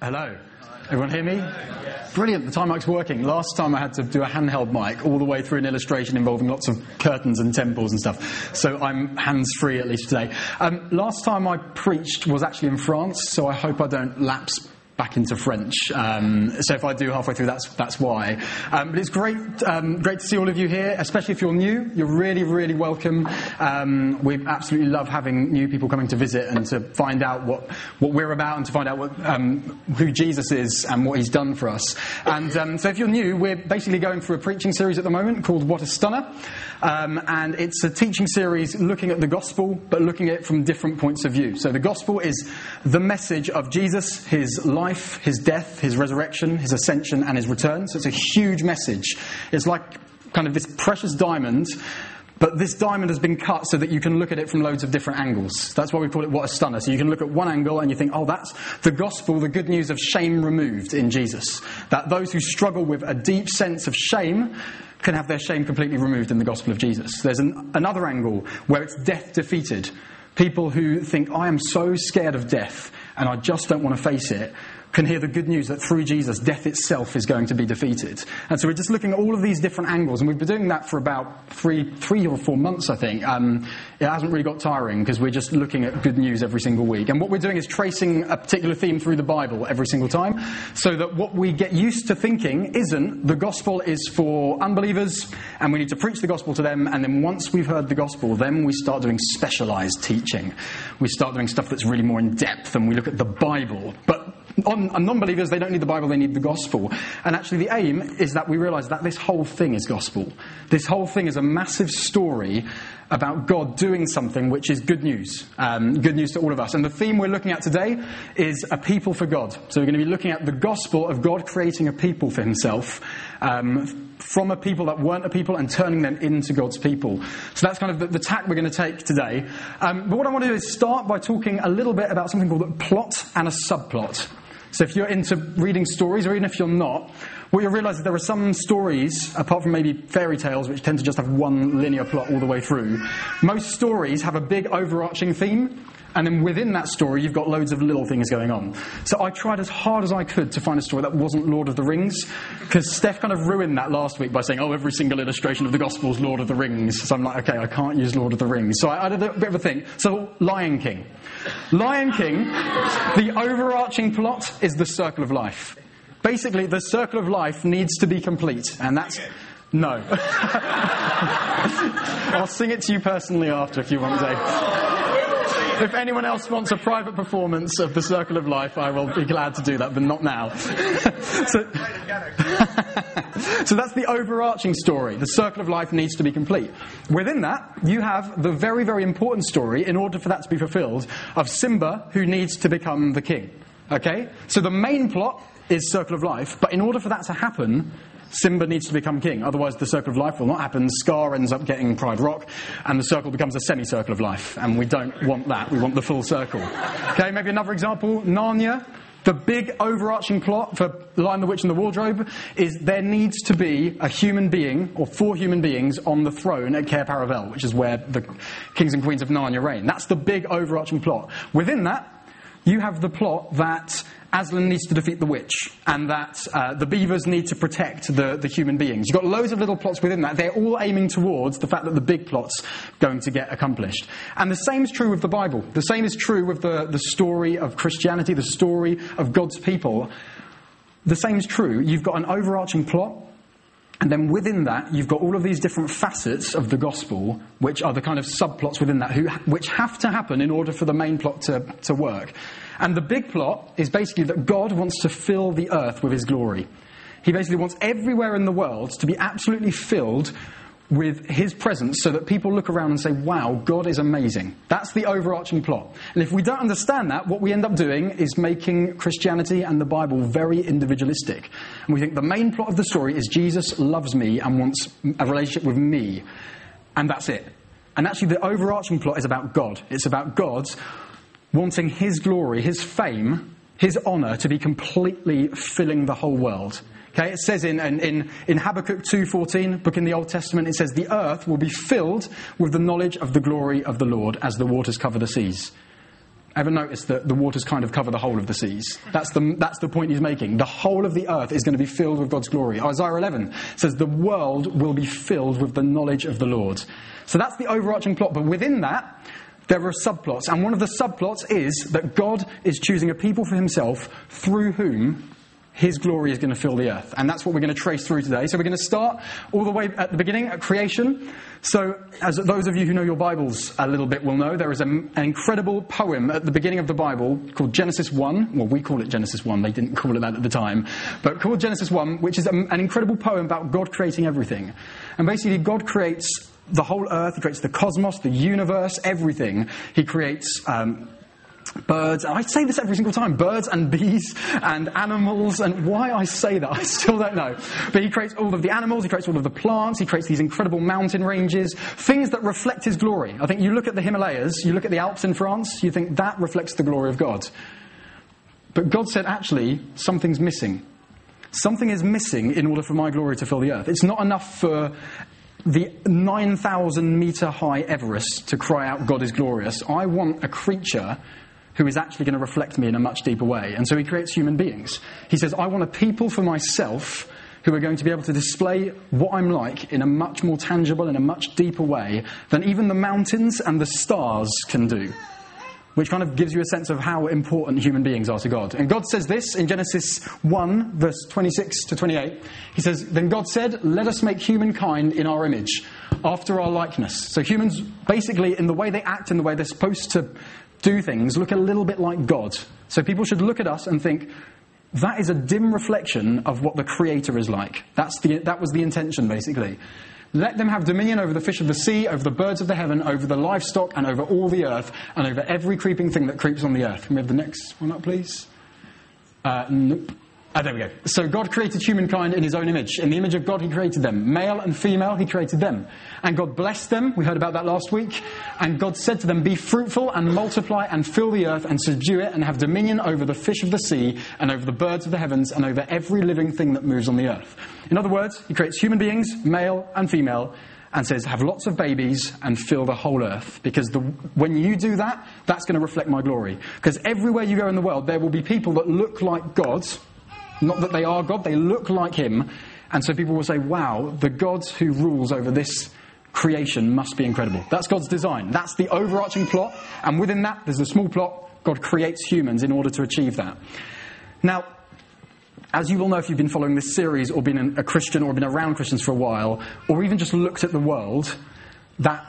Hello. Everyone hear me? Brilliant. The time mic's working. Last time I had to do a handheld mic all the way through an illustration involving lots of curtains and temples and stuff. So I'm hands free at least today. Um, last time I preached was actually in France, so I hope I don't lapse back into French. Um, so if I do halfway through, that's that's why. Um, but it's great, um, great to see all of you here, especially if you're new. You're really, really welcome. Um, we absolutely love having new people coming to visit and to find out what what we're about and to find out what, um, who Jesus is and what He's done for us. And um, so if you're new, we're basically going through a preaching series at the moment called What a Stunner, and it's a teaching series looking at the gospel, but looking at it from different points of view. So the gospel is the message of Jesus, His life life, his death, his resurrection, his ascension, and his return. So it's a huge message. It's like kind of this precious diamond, but this diamond has been cut so that you can look at it from loads of different angles. That's why we call it what a stunner. So you can look at one angle and you think, oh, that's the gospel, the good news of shame removed in Jesus. That those who struggle with a deep sense of shame can have their shame completely removed in the gospel of Jesus. There's an, another angle where it's death defeated. People who think, I am so scared of death and I just don't want to face it can hear the good news that through Jesus, death itself is going to be defeated. And so we're just looking at all of these different angles, and we've been doing that for about three, three or four months, I think. Um, it hasn't really got tiring because we're just looking at good news every single week. And what we're doing is tracing a particular theme through the Bible every single time, so that what we get used to thinking isn't the gospel is for unbelievers, and we need to preach the gospel to them, and then once we've heard the gospel, then we start doing specialized teaching. We start doing stuff that's really more in depth, and we look at the Bible. But on, on non believers, they don't need the Bible, they need the gospel. And actually, the aim is that we realize that this whole thing is gospel. This whole thing is a massive story about God doing something which is good news. Um, good news to all of us. And the theme we're looking at today is a people for God. So we're going to be looking at the gospel of God creating a people for himself. Um, from a people that weren't a people and turning them into God's people. So that's kind of the, the tack we're going to take today. Um, but what I want to do is start by talking a little bit about something called a plot and a subplot. So if you're into reading stories, or even if you're not, what you'll realize is there are some stories, apart from maybe fairy tales, which tend to just have one linear plot all the way through. Most stories have a big overarching theme, and then within that story, you've got loads of little things going on. So I tried as hard as I could to find a story that wasn't Lord of the Rings, because Steph kind of ruined that last week by saying, oh, every single illustration of the Gospel is Lord of the Rings. So I'm like, okay, I can't use Lord of the Rings. So I, I did a bit of a thing. So Lion King. Lion King, the overarching plot is the circle of life. Basically, the circle of life needs to be complete, and that's. No. I'll sing it to you personally after if you want, Dave. If anyone else wants a private performance of the Circle of Life, I will be glad to do that, but not now. so, so that's the overarching story. The Circle of Life needs to be complete. Within that, you have the very, very important story, in order for that to be fulfilled, of Simba who needs to become the king. Okay? So the main plot is Circle of Life, but in order for that to happen, Simba needs to become king. Otherwise, the circle of life will not happen. Scar ends up getting Pride Rock, and the circle becomes a semicircle of life. And we don't want that. We want the full circle. Okay, maybe another example Narnia. The big overarching plot for Lion, the Witch, and the Wardrobe is there needs to be a human being, or four human beings, on the throne at Cair Paravel, which is where the kings and queens of Narnia reign. That's the big overarching plot. Within that, you have the plot that Aslan needs to defeat the witch, and that uh, the beavers need to protect the, the human beings. You've got loads of little plots within that. They're all aiming towards the fact that the big plot's going to get accomplished. And the same is true with the Bible. The same is true with the, the story of Christianity, the story of God's people. The same is true. You've got an overarching plot, and then within that, you've got all of these different facets of the gospel, which are the kind of subplots within that, who, which have to happen in order for the main plot to, to work. And the big plot is basically that God wants to fill the earth with his glory. He basically wants everywhere in the world to be absolutely filled with his presence so that people look around and say, wow, God is amazing. That's the overarching plot. And if we don't understand that, what we end up doing is making Christianity and the Bible very individualistic. And we think the main plot of the story is Jesus loves me and wants a relationship with me. And that's it. And actually, the overarching plot is about God. It's about God's wanting his glory, his fame, his honor to be completely filling the whole world. Okay, it says in, in, in Habakkuk 2.14, book in the Old Testament, it says, The earth will be filled with the knowledge of the glory of the Lord as the waters cover the seas. Ever notice that the waters kind of cover the whole of the seas? That's the, that's the point he's making. The whole of the earth is going to be filled with God's glory. Isaiah 11 says the world will be filled with the knowledge of the Lord. So that's the overarching plot. But within that, there are subplots. And one of the subplots is that God is choosing a people for himself through whom his glory is going to fill the earth. And that's what we're going to trace through today. So we're going to start all the way at the beginning, at creation. So, as those of you who know your Bibles a little bit will know, there is an incredible poem at the beginning of the Bible called Genesis 1. Well, we call it Genesis 1. They didn't call it that at the time. But called Genesis 1, which is an incredible poem about God creating everything. And basically, God creates the whole earth, He creates the cosmos, the universe, everything. He creates. Um, birds, and I say this every single time birds and bees and animals, and why I say that I still don't know. But he creates all of the animals, he creates all of the plants, he creates these incredible mountain ranges, things that reflect his glory. I think you look at the Himalayas, you look at the Alps in France, you think that reflects the glory of God. But God said, actually, something's missing. Something is missing in order for my glory to fill the earth. It's not enough for the 9,000 meter high Everest to cry out, God is glorious. I want a creature who is actually going to reflect me in a much deeper way. And so he creates human beings. He says, I want a people for myself who are going to be able to display what I'm like in a much more tangible, in a much deeper way than even the mountains and the stars can do. Which kind of gives you a sense of how important human beings are to God. And God says this in Genesis 1, verse 26 to 28. He says, Then God said, Let us make humankind in our image, after our likeness. So humans, basically, in the way they act, and the way they're supposed to do things look a little bit like God. So people should look at us and think, that is a dim reflection of what the Creator is like. That's the, that was the intention, basically. Let them have dominion over the fish of the sea, over the birds of the heaven, over the livestock, and over all the earth, and over every creeping thing that creeps on the earth. Can we have the next one up, please? Uh, nope. Ah, there we go. So God created humankind in his own image. In the image of God, he created them. Male and female, he created them. And God blessed them. We heard about that last week. And God said to them, Be fruitful and multiply and fill the earth and subdue it and have dominion over the fish of the sea and over the birds of the heavens and over every living thing that moves on the earth. In other words, he creates human beings, male and female, and says, Have lots of babies and fill the whole earth. Because the, when you do that, that's going to reflect my glory. Because everywhere you go in the world, there will be people that look like God not that they are God, they look like Him. And so people will say, wow, the God who rules over this creation must be incredible. That's God's design. That's the overarching plot. And within that, there's a small plot. God creates humans in order to achieve that. Now, as you will know if you've been following this series or been a Christian or been around Christians for a while, or even just looked at the world, that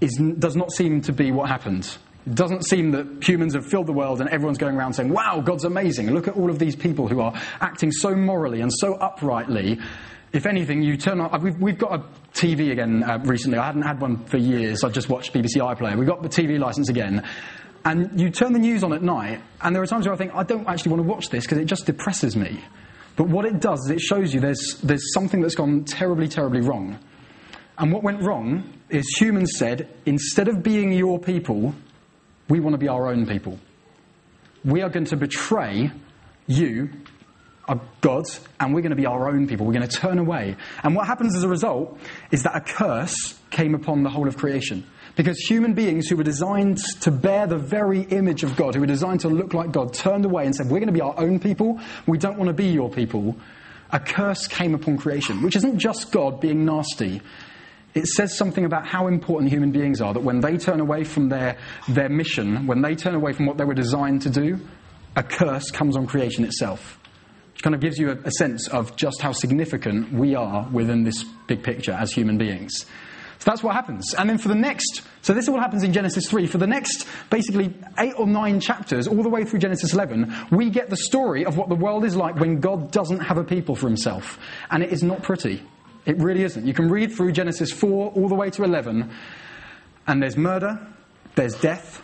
is, does not seem to be what happened. It doesn't seem that humans have filled the world and everyone's going around saying, wow, God's amazing. Look at all of these people who are acting so morally and so uprightly. If anything, you turn on. We've, we've got a TV again uh, recently. I hadn't had one for years. I just watched BBC iPlayer. We've got the TV license again. And you turn the news on at night, and there are times where I think, I don't actually want to watch this because it just depresses me. But what it does is it shows you there's, there's something that's gone terribly, terribly wrong. And what went wrong is humans said, instead of being your people, we want to be our own people. We are going to betray you, our gods, and we're going to be our own people. We're going to turn away. And what happens as a result is that a curse came upon the whole of creation. Because human beings who were designed to bear the very image of God, who were designed to look like God, turned away and said, We're going to be our own people. We don't want to be your people. A curse came upon creation, which isn't just God being nasty, it says something about how important human beings are, that when they turn away from their, their mission, when they turn away from what they were designed to do, a curse comes on creation itself. Which kind of gives you a, a sense of just how significant we are within this big picture as human beings. So that's what happens. And then for the next, so this is what happens in Genesis 3. For the next basically eight or nine chapters, all the way through Genesis 11, we get the story of what the world is like when God doesn't have a people for himself. And it is not pretty. It really isn't. You can read through Genesis 4 all the way to 11, and there's murder, there's death,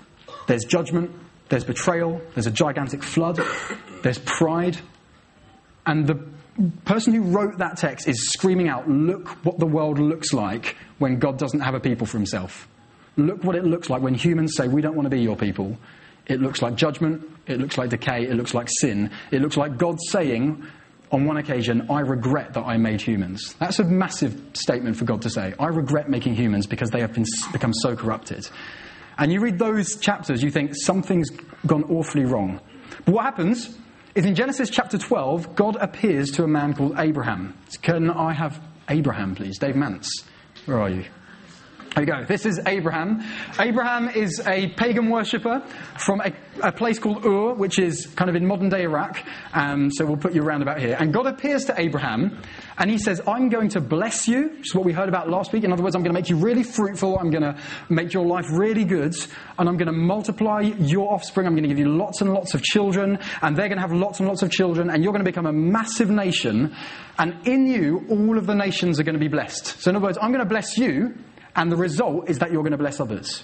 there's judgment, there's betrayal, there's a gigantic flood, there's pride. And the person who wrote that text is screaming out, Look what the world looks like when God doesn't have a people for himself. Look what it looks like when humans say, We don't want to be your people. It looks like judgment, it looks like decay, it looks like sin. It looks like God saying, on one occasion, I regret that I made humans. That's a massive statement for God to say. I regret making humans because they have been, become so corrupted. And you read those chapters, you think something's gone awfully wrong. But what happens is in Genesis chapter 12, God appears to a man called Abraham. Can I have Abraham, please? Dave Mance, where are you? There you go. This is Abraham. Abraham is a pagan worshipper from a, a, place called Ur, which is kind of in modern day Iraq. Um, so we'll put you around about here. And God appears to Abraham and he says, I'm going to bless you, which is what we heard about last week. In other words, I'm going to make you really fruitful. I'm going to make your life really good. And I'm going to multiply your offspring. I'm going to give you lots and lots of children. And they're going to have lots and lots of children. And you're going to become a massive nation. And in you, all of the nations are going to be blessed. So in other words, I'm going to bless you and the result is that you're going to bless others.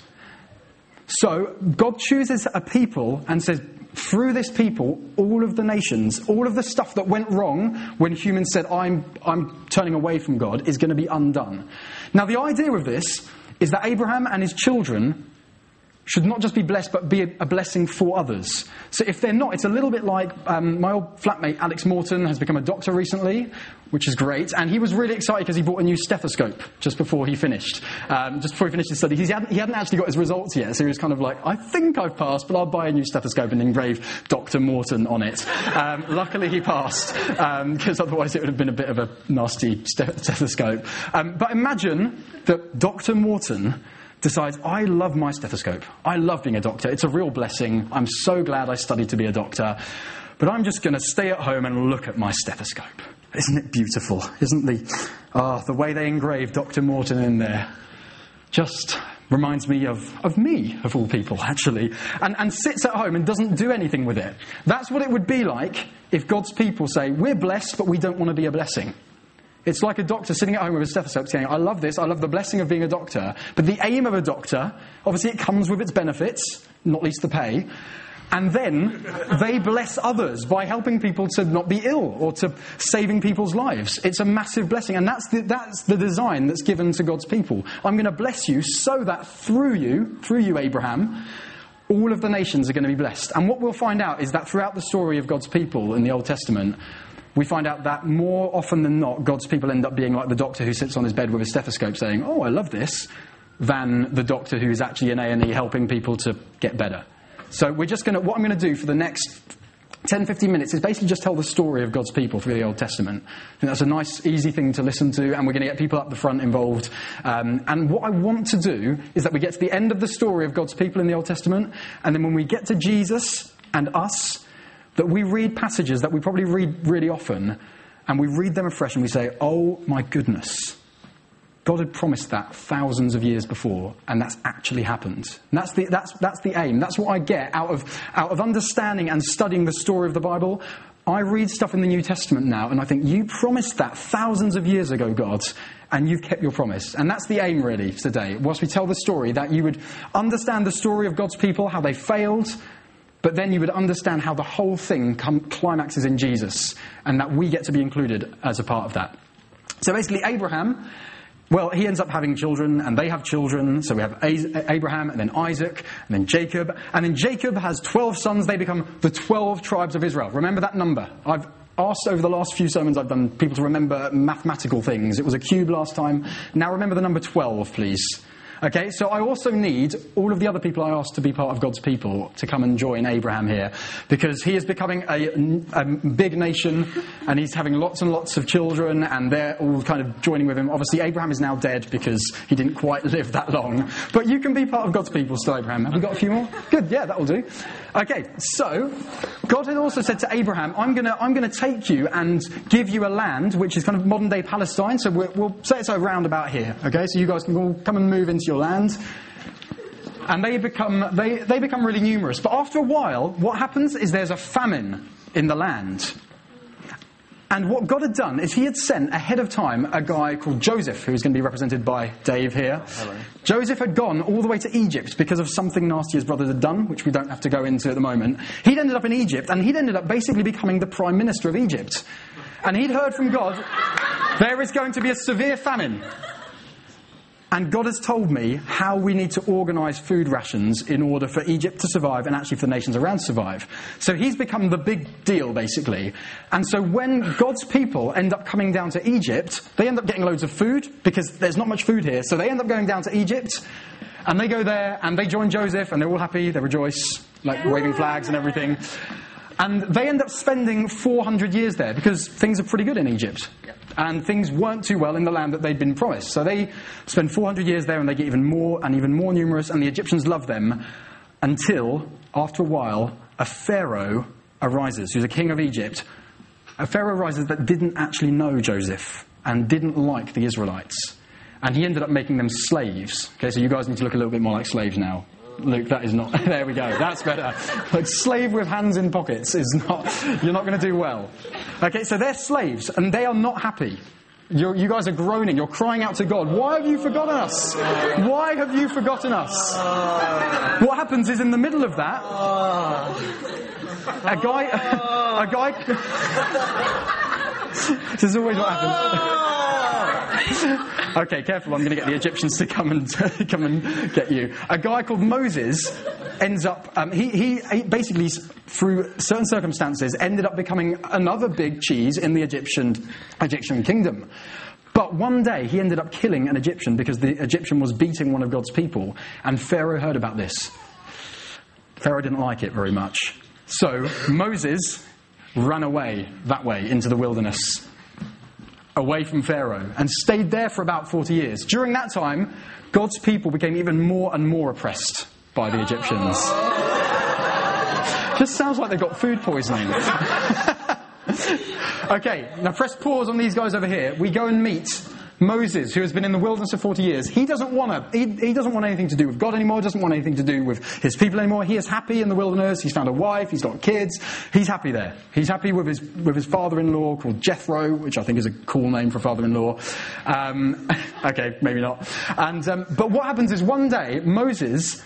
So God chooses a people and says, through this people, all of the nations, all of the stuff that went wrong when humans said, I'm, I'm turning away from God, is going to be undone. Now, the idea of this is that Abraham and his children should not just be blessed, but be a blessing for others. So if they're not, it's a little bit like um, my old flatmate Alex Morton has become a doctor recently, which is great, and he was really excited because he bought a new stethoscope just before he finished, um, just before he finished his study. He hadn't, he hadn't, actually got his results yet, so he was kind of like, I think I've passed, but I'll buy a new stethoscope and engrave Dr. Morton on it. Um, luckily he passed, because um, otherwise it would have been a bit of a nasty stethoscope. Um, but imagine that Dr. Morton decides, I love my stethoscope. I love being a doctor. It's a real blessing. I'm so glad I studied to be a doctor. But I'm just going to stay at home and look at my stethoscope. Isn't it beautiful? Isn't the, oh, the way they engraved Dr. Morton in there just reminds me of, of me, of all people, actually, and, and sits at home and doesn't do anything with it. That's what it would be like if God's people say, We're blessed, but we don't want to be a blessing. It's like a doctor sitting at home with a stethoscope saying, I love this, I love the blessing of being a doctor. But the aim of a doctor, obviously, it comes with its benefits, not least the pay. And then they bless others by helping people to not be ill or to saving people's lives. It's a massive blessing. And that's the, that's the design that's given to God's people. I'm going to bless you so that through you, through you, Abraham, all of the nations are going to be blessed. And what we'll find out is that throughout the story of God's people in the Old Testament, we find out that more often than not, God's people end up being like the doctor who sits on his bed with a stethoscope saying, Oh, I love this, than the doctor who's actually in A&E helping people to get better. So we're just going to, what I'm going to do for the next 10, 15 minutes is basically just tell the story of God's people through the Old Testament. Think that's a nice, easy thing to listen to, and we're going to get people up the front involved. Um, and what I want to do is that we get to the end of the story of God's people in the Old Testament, and then when we get to Jesus and us, that we read passages that we probably read really often, and we read them afresh and we say, oh my goodness, God had promised that thousands of years before, and that's actually happened. And that's the, that's, that's the aim. That's what I get out of, out of understanding and studying the story of the Bible. I read stuff in the New Testament now, and I think, you promised that thousands of years ago, God, and you've kept your promise. And that's the aim, really, today. Whilst we tell the story, that you would understand the story of God's people, how they failed, but then you would understand how the whole thing com- climaxes in Jesus and that we get to be included as a part of that. So basically, Abraham, well, he ends up having children and they have children. So we have Abraham and then Isaac and then Jacob. And then Jacob has 12 sons. They become the 12 tribes of Israel. Remember that number. I've asked over the last few sermons I've done people to remember mathematical things. It was a cube last time. Now remember the number 12, please. Okay, so I also need all of the other people I asked to be part of God's people to come and join Abraham here because he is becoming a, a, big nation and he's having lots and lots of children and they're all kind of joining with him. Obviously, Abraham is now dead because he didn't quite live that long. But you can be part of God's people still, Abraham. Have we got a few more? Good, yeah, that'll do. Okay, so God had also said to Abraham, I'm going to I'm gonna take you and give you a land which is kind of modern day Palestine. So we will say it's around about here. Okay, so you guys can all come and move into your land. And they become, they, they become really numerous. But after a while, what happens is there's a famine in the land. And what God had done is he had sent ahead of time a guy called Joseph, who's going to be represented by Dave here. Hello. Joseph had gone all the way to Egypt because of something nasty his brothers had done, which we don't have to go into at the moment. He'd ended up in Egypt, and he'd ended up basically becoming the prime minister of Egypt. And he'd heard from God, there is going to be a severe famine. And God has told me how we need to organize food rations in order for Egypt to survive and actually for the nations around to survive. So he's become the big deal, basically. And so when God's people end up coming down to Egypt, they end up getting loads of food because there's not much food here. So they end up going down to Egypt. And they go there and they join Joseph and they're all happy, they rejoice, like waving flags and everything. And they end up spending 400 years there because things are pretty good in Egypt. And things weren't too well in the land that they'd been promised. So they spend 400 years there and they get even more and even more numerous, and the Egyptians love them until, after a while, a Pharaoh arises, who's a king of Egypt. A Pharaoh arises that didn't actually know Joseph and didn't like the Israelites. And he ended up making them slaves. Okay, so you guys need to look a little bit more like slaves now. Luke, that is not. There we go. That's better. Like slave with hands in pockets is not. You're not going to do well. Okay, so they're slaves and they are not happy. You're, you guys are groaning. You're crying out to God. Why have you forgotten us? Why have you forgotten us? What happens is in the middle of that, a guy, a guy. This is always what happens. Okay, careful, I'm going to get the Egyptians to come and, come and get you. A guy called Moses ends up, um, he, he, he basically, through certain circumstances, ended up becoming another big cheese in the Egyptian, Egyptian kingdom. But one day he ended up killing an Egyptian because the Egyptian was beating one of God's people, and Pharaoh heard about this. Pharaoh didn't like it very much. So Moses ran away that way into the wilderness away from Pharaoh and stayed there for about 40 years. During that time, God's people became even more and more oppressed by the Egyptians. Just sounds like they've got food poisoning. okay, now press pause on these guys over here. We go and meet Moses, who has been in the wilderness for 40 years, he doesn't want to, he, he, doesn't want anything to do with God anymore, doesn't want anything to do with his people anymore. He is happy in the wilderness. He's found a wife. He's got kids. He's happy there. He's happy with his, with his father-in-law called Jethro, which I think is a cool name for father-in-law. Um, okay, maybe not. And, um, but what happens is one day, Moses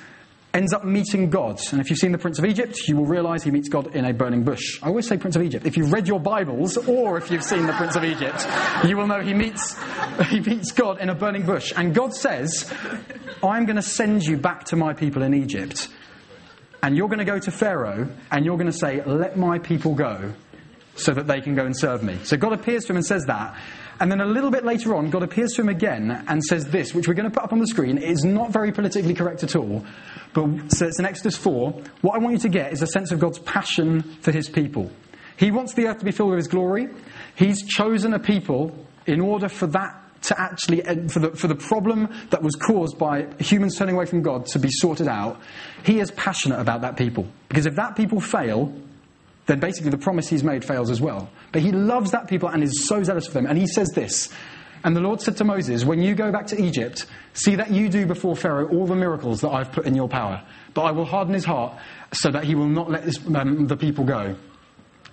ends up meeting God. And if you've seen The Prince of Egypt, you will realize he meets God in a burning bush. I always say Prince of Egypt. If you've read your Bibles, or if you've seen The Prince of Egypt, you will know he meets, he meets God in a burning bush. And God says, I'm going to send you back to my people in Egypt. And you're going to go to Pharaoh, and you're going to say, Let my people go, so that they can go and serve me. So God appears to him and says that. And then a little bit later on, God appears to him again and says this, which we're going to put up on the screen. It is not very politically correct at all. But so it's in Exodus 4. What I want you to get is a sense of God's passion for his people. He wants the earth to be filled with his glory. He's chosen a people in order for that to actually, eh, for the, for the problem that was caused by humans turning away from God to be sorted out. He is passionate about that people. Because if that people fail, then basically the promise he's made fails as well. But he loves that people and is so zealous for them. And he says this And the Lord said to Moses, When you go back to Egypt, see that you do before Pharaoh all the miracles that I've put in your power. But I will harden his heart so that he will not let this, um, the people go.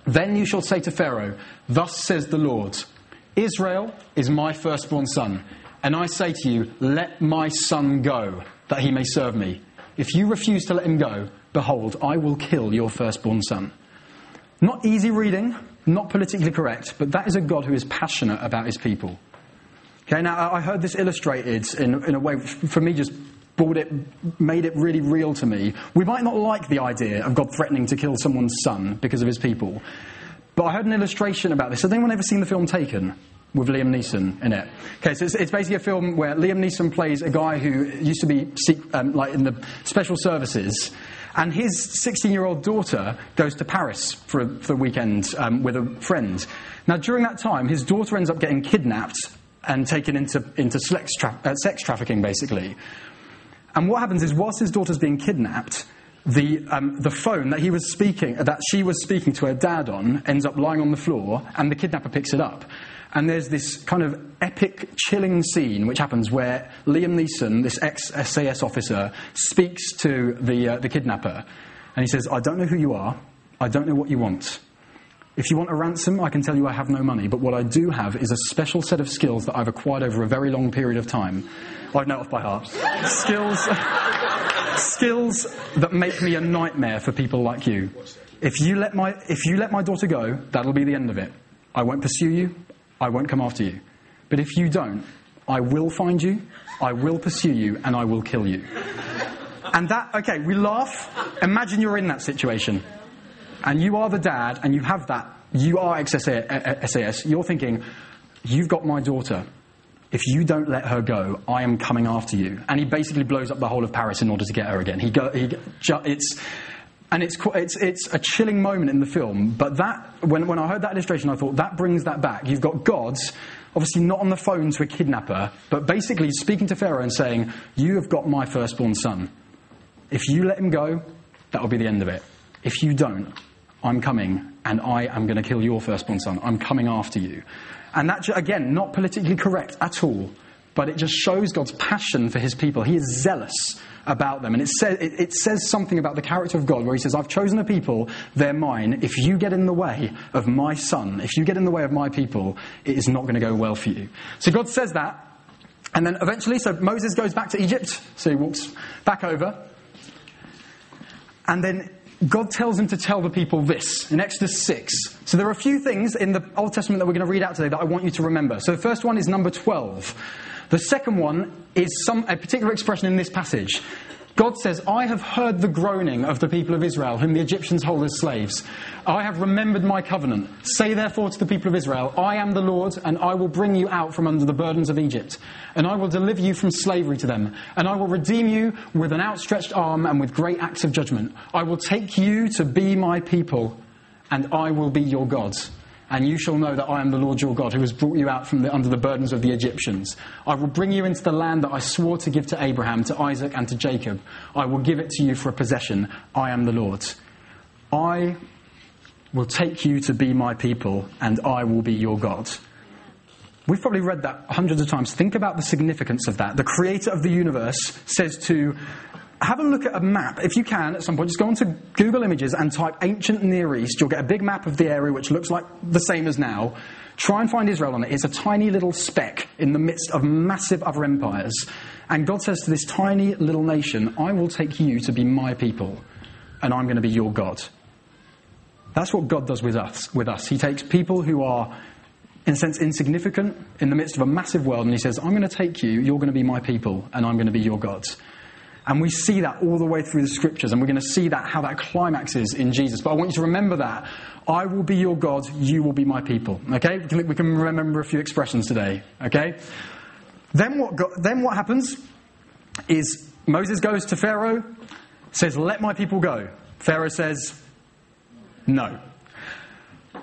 Then you shall say to Pharaoh, Thus says the Lord, Israel is my firstborn son. And I say to you, Let my son go, that he may serve me. If you refuse to let him go, behold, I will kill your firstborn son. Not easy reading, not politically correct, but that is a God who is passionate about his people. Okay, now I heard this illustrated in, in a way, which for me, just brought it, made it really real to me. We might not like the idea of God threatening to kill someone's son because of his people, but I heard an illustration about this. Has anyone ever seen the film Taken? With Liam Neeson in it. Okay, so it's, it's basically a film where Liam Neeson plays a guy who used to be um, like in the special services, and his 16 year old daughter goes to Paris for, for the weekend um, with a friend. Now, during that time, his daughter ends up getting kidnapped and taken into, into sex, tra- uh, sex trafficking, basically. And what happens is, whilst his daughter's being kidnapped, the, um, the phone that he was speaking, that she was speaking to her dad on, ends up lying on the floor, and the kidnapper picks it up. And there's this kind of epic, chilling scene which happens where Liam Neeson, this ex SAS officer, speaks to the, uh, the kidnapper. And he says, I don't know who you are. I don't know what you want. If you want a ransom, I can tell you I have no money. But what I do have is a special set of skills that I've acquired over a very long period of time. I know off by heart. skills, skills that make me a nightmare for people like you. If you, let my, if you let my daughter go, that'll be the end of it. I won't pursue you. I won't come after you. But if you don't, I will find you, I will pursue you, and I will kill you. And that, okay, we laugh. Imagine you're in that situation. And you are the dad, and you have that. You are ex SAS. You're thinking, you've got my daughter. if you don't let her go, I am coming after you. And he basically blows up the whole of Paris in order to get her again. He go, he, it's, and it's, it's, it's a chilling moment in the film, but that, when, when I heard that illustration, I thought that brings that back. You've got God, obviously not on the phone to a kidnapper, but basically speaking to Pharaoh and saying, You have got my firstborn son. If you let him go, that will be the end of it. If you don't, I'm coming and I am going to kill your firstborn son. I'm coming after you. And that, again, not politically correct at all, but it just shows God's passion for his people. He is zealous about them. And it, say, it, it, says something about the character of God where he says, I've chosen a people, they're mine. If you get in the way of my son, if you get in the way of my people, it is not going to go well for you. So God says that. And then eventually, so Moses goes back to Egypt. So he walks back over. And then God tells him to tell the people this in Exodus 6. So there are a few things in the Old Testament that we're going to read out today that I want you to remember. So the first one is number 12. The second one is some, a particular expression in this passage. God says, I have heard the groaning of the people of Israel, whom the Egyptians hold as slaves. I have remembered my covenant. Say therefore to the people of Israel, I am the Lord, and I will bring you out from under the burdens of Egypt. And I will deliver you from slavery to them. And I will redeem you with an outstretched arm and with great acts of judgment. I will take you to be my people, and I will be your God and you shall know that I am the Lord your God who has brought you out from the, under the burdens of the Egyptians. I will bring you into the land that I swore to give to Abraham, to Isaac, and to Jacob. I will give it to you for a possession. I am the Lord. I will take you to be my people, and I will be your God. We've probably read that hundreds of times. Think about the significance of that. The creator of the universe says to have a look at a map. If you can, at some point, just go onto Google Images and type ancient Near East. You'll get a big map of the area which looks like the same as now. Try and find Israel on it. It's a tiny little speck in the midst of massive other empires. And God says to this tiny little nation, I will take you to be my people, and I'm going to be your God. That's what God does with us. With us. He takes people who are, in a sense, insignificant in the midst of a massive world, and He says, I'm going to take you, you're going to be my people, and I'm going to be your God. And we see that all the way through the scriptures, and we're going to see that how that climaxes in Jesus. But I want you to remember that. I will be your God, you will be my people. Okay? We can, we can remember a few expressions today. Okay? Then what, then what happens is Moses goes to Pharaoh, says, Let my people go. Pharaoh says, No.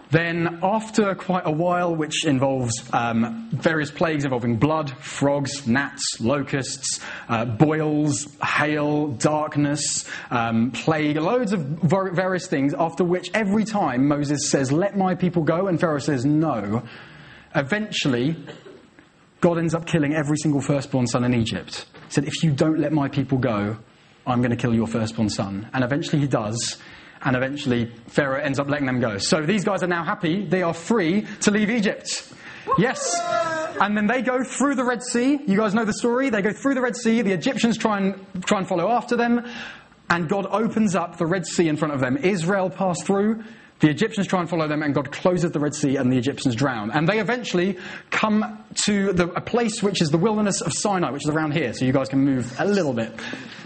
Then, after quite a while, which involves um, various plagues involving blood, frogs, gnats, locusts, uh, boils, hail, darkness, um, plague, loads of various things, after which every time Moses says, Let my people go, and Pharaoh says, No, eventually, God ends up killing every single firstborn son in Egypt. He said, If you don't let my people go, I'm going to kill your firstborn son. And eventually he does and eventually Pharaoh ends up letting them go. So these guys are now happy. They are free to leave Egypt. Yes. And then they go through the Red Sea. You guys know the story. They go through the Red Sea. The Egyptians try and, try and follow after them. And God opens up the Red Sea in front of them. Israel pass through. The Egyptians try and follow them, and God closes the Red Sea, and the Egyptians drown. And they eventually come to the, a place which is the wilderness of Sinai, which is around here, so you guys can move a little bit.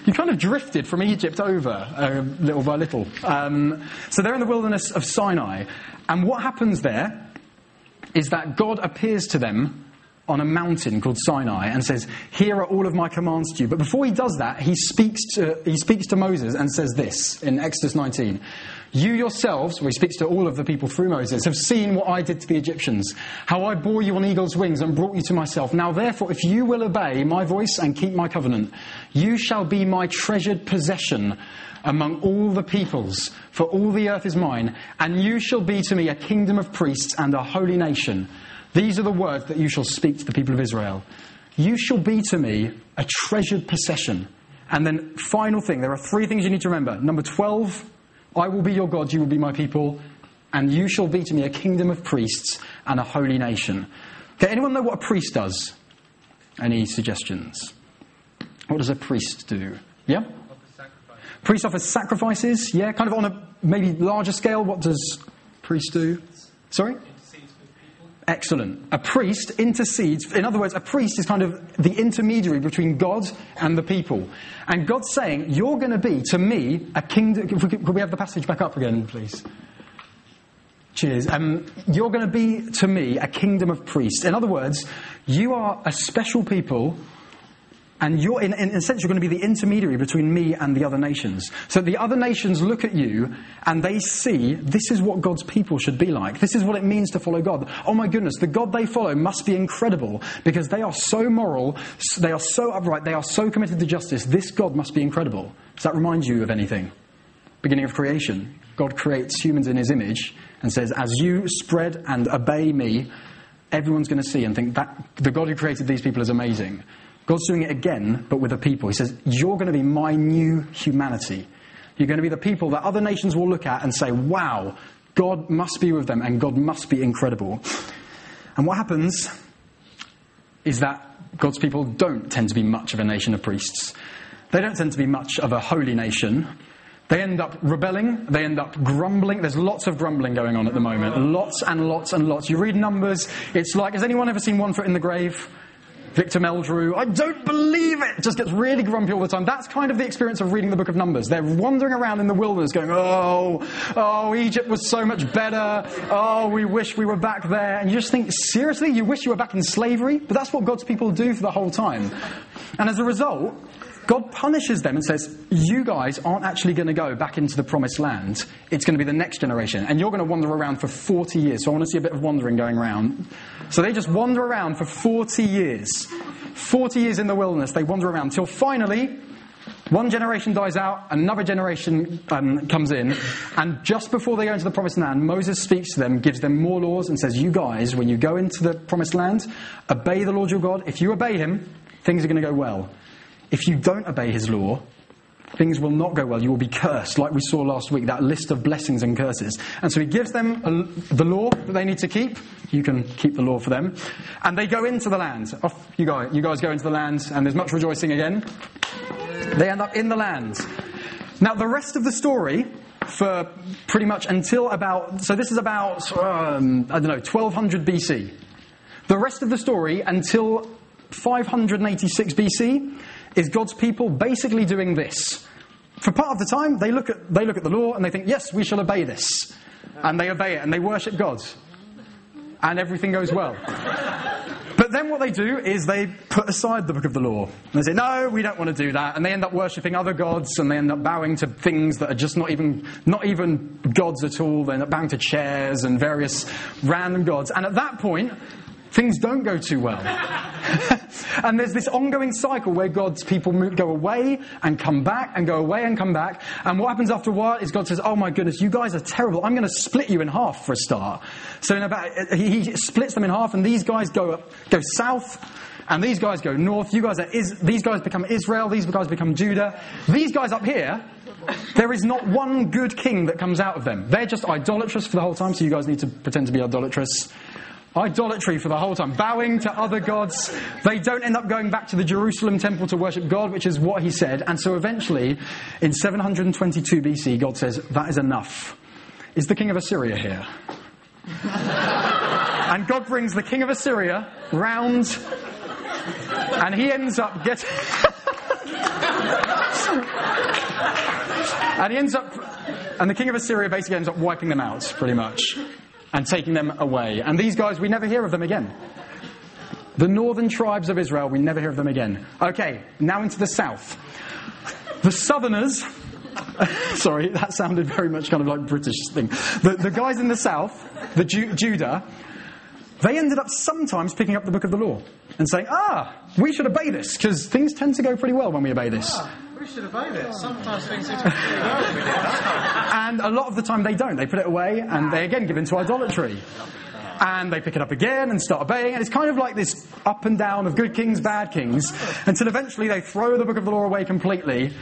You kind of drifted from Egypt over, uh, little by little. Um, so they're in the wilderness of Sinai. And what happens there is that God appears to them on a mountain called Sinai and says, Here are all of my commands to you. But before he does that, he speaks to, he speaks to Moses and says this in Exodus 19 you yourselves, well, he speaks to all of the people through Moses, have seen what I did to the Egyptians, how I bore you on eagle's wings and brought you to myself. Now, therefore, if you will obey my voice and keep my covenant, you shall be my treasured possession among all the peoples, for all the earth is mine, and you shall be to me a kingdom of priests and a holy nation. These are the words that you shall speak to the people of Israel. You shall be to me a treasured possession. And then, final thing, there are three things you need to remember. Number 12, I will be your God, you will be my people, and you shall be to me a kingdom of priests and a holy nation. Okay, anyone know what a priest does? Any suggestions? What does a priest do? Yeah? Priest offers sacrifices, yeah, kind of on a maybe larger scale. What does priest do? Sorry? Excellent. A priest intercedes. In other words, a priest is kind of the intermediary between God and the people. And God's saying, You're going to be, to me, a kingdom. Could we have the passage back up again, please? Cheers. Um, you're going to be, to me, a kingdom of priests. In other words, you are a special people and you're, in, in a sense, you're going to be the intermediary between me and the other nations. So the other nations look at you and they see this is what God's people should be like. This is what it means to follow God. Oh my goodness, the God they follow must be incredible because they are so moral, they are so upright, they are so committed to justice. This God must be incredible. Does that remind you of anything? Beginning of creation. God creates humans in his image and says, as you spread and obey me, everyone's going to see and think that the God who created these people is amazing. God's doing it again, but with a people. He says, You're going to be my new humanity. You're going to be the people that other nations will look at and say, Wow, God must be with them and God must be incredible. And what happens is that God's people don't tend to be much of a nation of priests. They don't tend to be much of a holy nation. They end up rebelling, they end up grumbling. There's lots of grumbling going on at the moment. Lots and lots and lots. You read numbers, it's like, has anyone ever seen One Foot in the Grave? Victor Meldrew, I don't believe it, just gets really grumpy all the time. That's kind of the experience of reading the book of Numbers. They're wandering around in the wilderness going, oh, oh, Egypt was so much better. Oh, we wish we were back there. And you just think, seriously, you wish you were back in slavery? But that's what God's people do for the whole time. And as a result, God punishes them and says, You guys aren't actually going to go back into the promised land. It's going to be the next generation. And you're going to wander around for 40 years. So I want to see a bit of wandering going around. So they just wander around for 40 years. 40 years in the wilderness, they wander around until finally, one generation dies out, another generation um, comes in, and just before they go into the promised land, Moses speaks to them, gives them more laws, and says, You guys, when you go into the promised land, obey the Lord your God. If you obey him, things are going to go well. If you don't obey his law, things will not go well. You will be cursed, like we saw last week, that list of blessings and curses. And so he gives them a, the law that they need to keep. You can keep the law for them. And they go into the land. Off you go. You guys go into the land, and there's much rejoicing again. They end up in the land. Now, the rest of the story, for pretty much until about, so this is about, um, I don't know, 1200 BC. The rest of the story until 586 BC is God's people basically doing this. For part of the time, they look at, they look at the law and they think, yes, we shall obey this. And they obey it and they worship God. And everything goes well. But then what they do is they put aside the book of the law. And they say, no, we don't want to do that. And they end up worshipping other gods and they end up bowing to things that are just not even, not even gods at all. They end up bowing to chairs and various random gods. And at that point, things don't go too well. and there's this ongoing cycle where God's people go away and come back and go away and come back. And what happens after a while is God says, Oh my goodness, you guys are terrible. I'm going to split you in half for a start. So about, uh, he, he splits them in half and these guys go, up, go south. And these guys go north. You guys are is, these guys become Israel. These guys become Judah. These guys up here, there is not one good king that comes out of them. They're just idolatrous for the whole time. So you guys need to pretend to be idolatrous. Idolatry for the whole time, bowing to other gods. They don't end up going back to the Jerusalem temple to worship God, which is what he said. And so eventually, in 722 BC, God says, That is enough. Is the king of Assyria here? and God brings the king of Assyria round, and he ends up getting. and he ends up. And the king of Assyria basically ends up wiping them out, pretty much and taking them away. And these guys, we never hear of them again. The northern tribes of Israel, we never hear of them again. Okay, now into the south. The southerners, sorry, that sounded very much kind of like British thing. The, the guys in the south, the Ju- Judah, they ended up sometimes picking up the book of the law and saying, ah, we should obey this, because things tend to go pretty well when we obey this. Ah. We should obey this. Sometimes things seem to well when we do And a lot of the time they don't. They put it away and they again give into idolatry. And they pick it up again and start obeying. And it's kind of like this up and down of good kings, bad kings, until eventually they throw the book of the law away completely.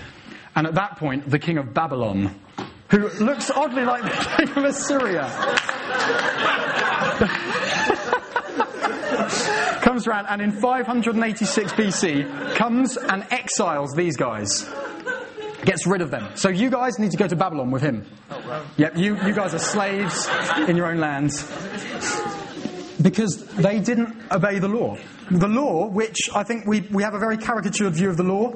And at that point, the king of Babylon, who looks oddly like the king of Assyria, comes around and in 586 BC comes and exiles these guys. Gets rid of them. So you guys need to go to Babylon with him. Yep, you, you guys are slaves in your own lands. Because they didn't obey the law. The law, which I think we, we have a very caricatured view of the law,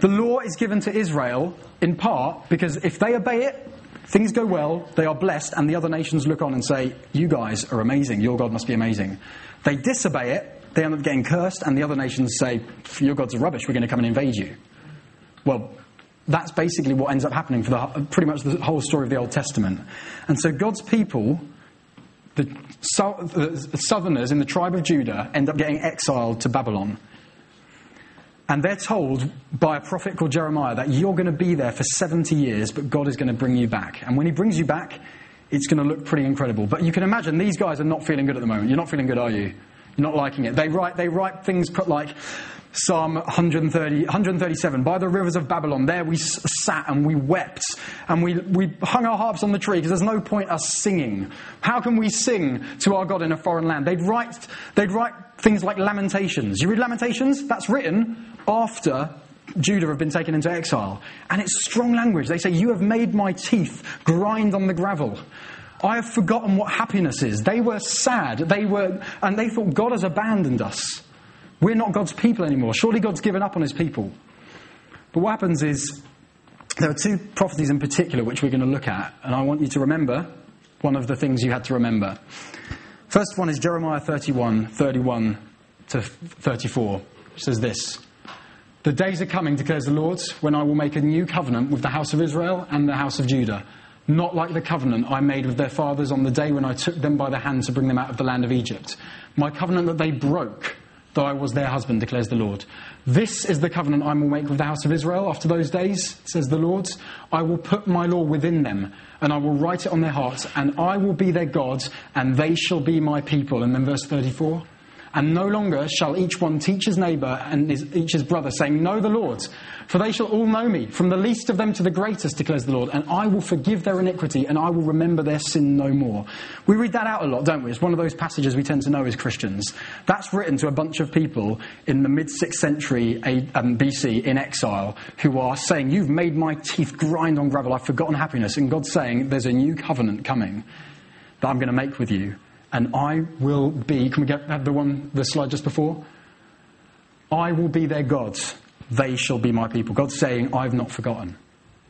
the law is given to Israel in part because if they obey it, Things go well, they are blessed, and the other nations look on and say, You guys are amazing, your God must be amazing. They disobey it, they end up getting cursed, and the other nations say, Your God's are rubbish, we're going to come and invade you. Well, that's basically what ends up happening for the, pretty much the whole story of the Old Testament. And so God's people, the, the southerners in the tribe of Judah, end up getting exiled to Babylon. And they're told by a prophet called Jeremiah that you're going to be there for 70 years, but God is going to bring you back. And when He brings you back, it's going to look pretty incredible. But you can imagine these guys are not feeling good at the moment. You're not feeling good, are you? Not liking it. They write, they write things put like Psalm 130, 137. By the rivers of Babylon, there we sat and we wept and we, we hung our harps on the tree because there's no point us singing. How can we sing to our God in a foreign land? They'd write, they'd write things like Lamentations. You read Lamentations? That's written after Judah have been taken into exile. And it's strong language. They say, You have made my teeth grind on the gravel. I have forgotten what happiness is. They were sad. They were, and they thought God has abandoned us. We're not God's people anymore. Surely God's given up on his people. But what happens is there are two prophecies in particular which we're going to look at, and I want you to remember one of the things you had to remember. First one is Jeremiah 31, 31 to 34, which says this The days are coming, declares the Lord, when I will make a new covenant with the house of Israel and the house of Judah. Not like the covenant I made with their fathers on the day when I took them by the hand to bring them out of the land of Egypt. My covenant that they broke, though I was their husband, declares the Lord. This is the covenant I will make with the house of Israel after those days, says the Lord. I will put my law within them and I will write it on their hearts, and I will be their God, and they shall be my people. And then verse 34 And no longer shall each one teach his neighbour and his, each his brother, saying, Know the Lord, for they shall all know me, from the least of them to the greatest, declares the Lord, and I will forgive their iniquity, and I will remember their sin no more. We read that out a lot, don't we? It's one of those passages we tend to know as Christians. That's written to a bunch of people in the mid 6th century um, BC in exile who are saying, You've made my teeth grind on gravel, I've forgotten happiness. And God's saying, There's a new covenant coming that I'm going to make with you, and I will be. Can we get have the one, the slide just before? I will be their God they shall be my people. God's saying, I've not forgotten.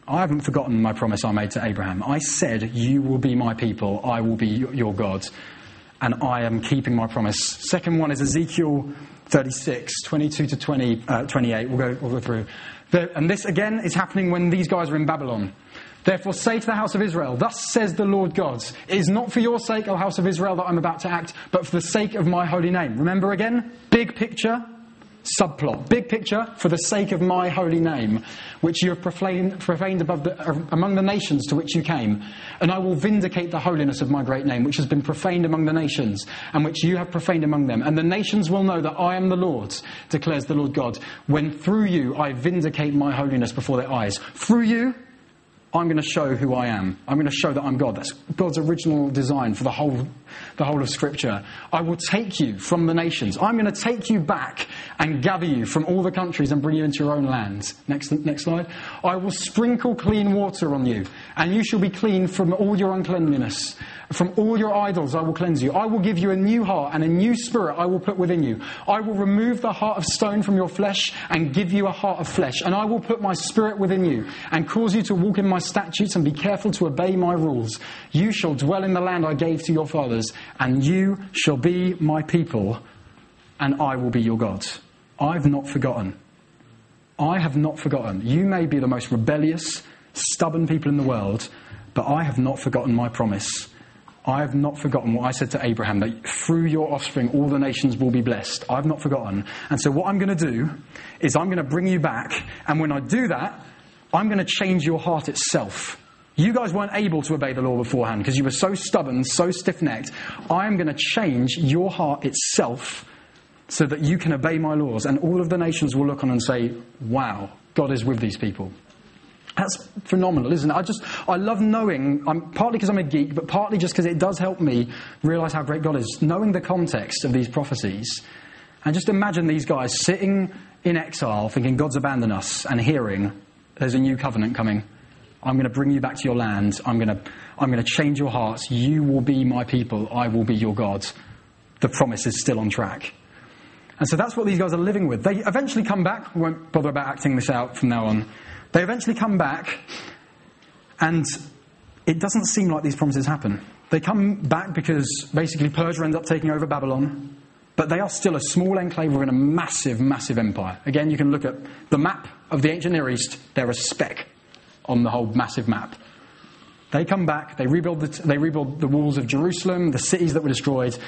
I haven't forgotten my promise I made to Abraham. I said, You will be my people, I will be your God, and I am keeping my promise. Second one is Ezekiel 36, 22 to 20, uh, 28. We'll go, we'll go through. The, and this again is happening when these guys are in Babylon. Therefore, say to the house of Israel, Thus says the Lord God, It is not for your sake, O house of Israel, that I'm about to act, but for the sake of my holy name. Remember again? Big picture subplot. Big picture, for the sake of my holy name, which you have profaned, profaned above the, uh, among the nations to which you came. And I will vindicate the holiness of my great name, which has been profaned among the nations, and which you have profaned among them. And the nations will know that I am the Lord, declares the Lord God, when through you I vindicate my holiness before their eyes. Through you, I'm going to show who I am. I'm going to show that I'm God. That's God's original design for the whole, the whole of Scripture. I will take you from the nations. I'm going to take you back and gather you from all the countries and bring you into your own land. Next, next slide. I will sprinkle clean water on you, and you shall be clean from all your uncleanliness. From all your idols I will cleanse you. I will give you a new heart and a new spirit I will put within you. I will remove the heart of stone from your flesh and give you a heart of flesh. And I will put my spirit within you and cause you to walk in my statutes and be careful to obey my rules. You shall dwell in the land I gave to your fathers, and you shall be my people, and I will be your God. I've not forgotten. I have not forgotten. You may be the most rebellious, stubborn people in the world, but I have not forgotten my promise. I have not forgotten what I said to Abraham that through your offspring all the nations will be blessed. I've not forgotten. And so, what I'm going to do is I'm going to bring you back. And when I do that, I'm going to change your heart itself. You guys weren't able to obey the law beforehand because you were so stubborn, so stiff necked. I am going to change your heart itself so that you can obey my laws. And all of the nations will look on and say, wow, God is with these people. That's phenomenal, isn't it? I just, I love knowing, I'm, partly because I'm a geek, but partly just because it does help me realize how great God is. Knowing the context of these prophecies, and just imagine these guys sitting in exile thinking God's abandoned us, and hearing there's a new covenant coming. I'm going to bring you back to your land. I'm going to, I'm going to change your hearts. You will be my people. I will be your God. The promise is still on track. And so that's what these guys are living with. They eventually come back. We won't bother about acting this out from now on. They eventually come back, and it doesn't seem like these promises happen. They come back because basically Persia ends up taking over Babylon, but they are still a small enclave within a massive, massive empire. Again, you can look at the map of the ancient Near East, they're a speck on the whole massive map. They come back, they rebuild the, they rebuild the walls of Jerusalem, the cities that were destroyed.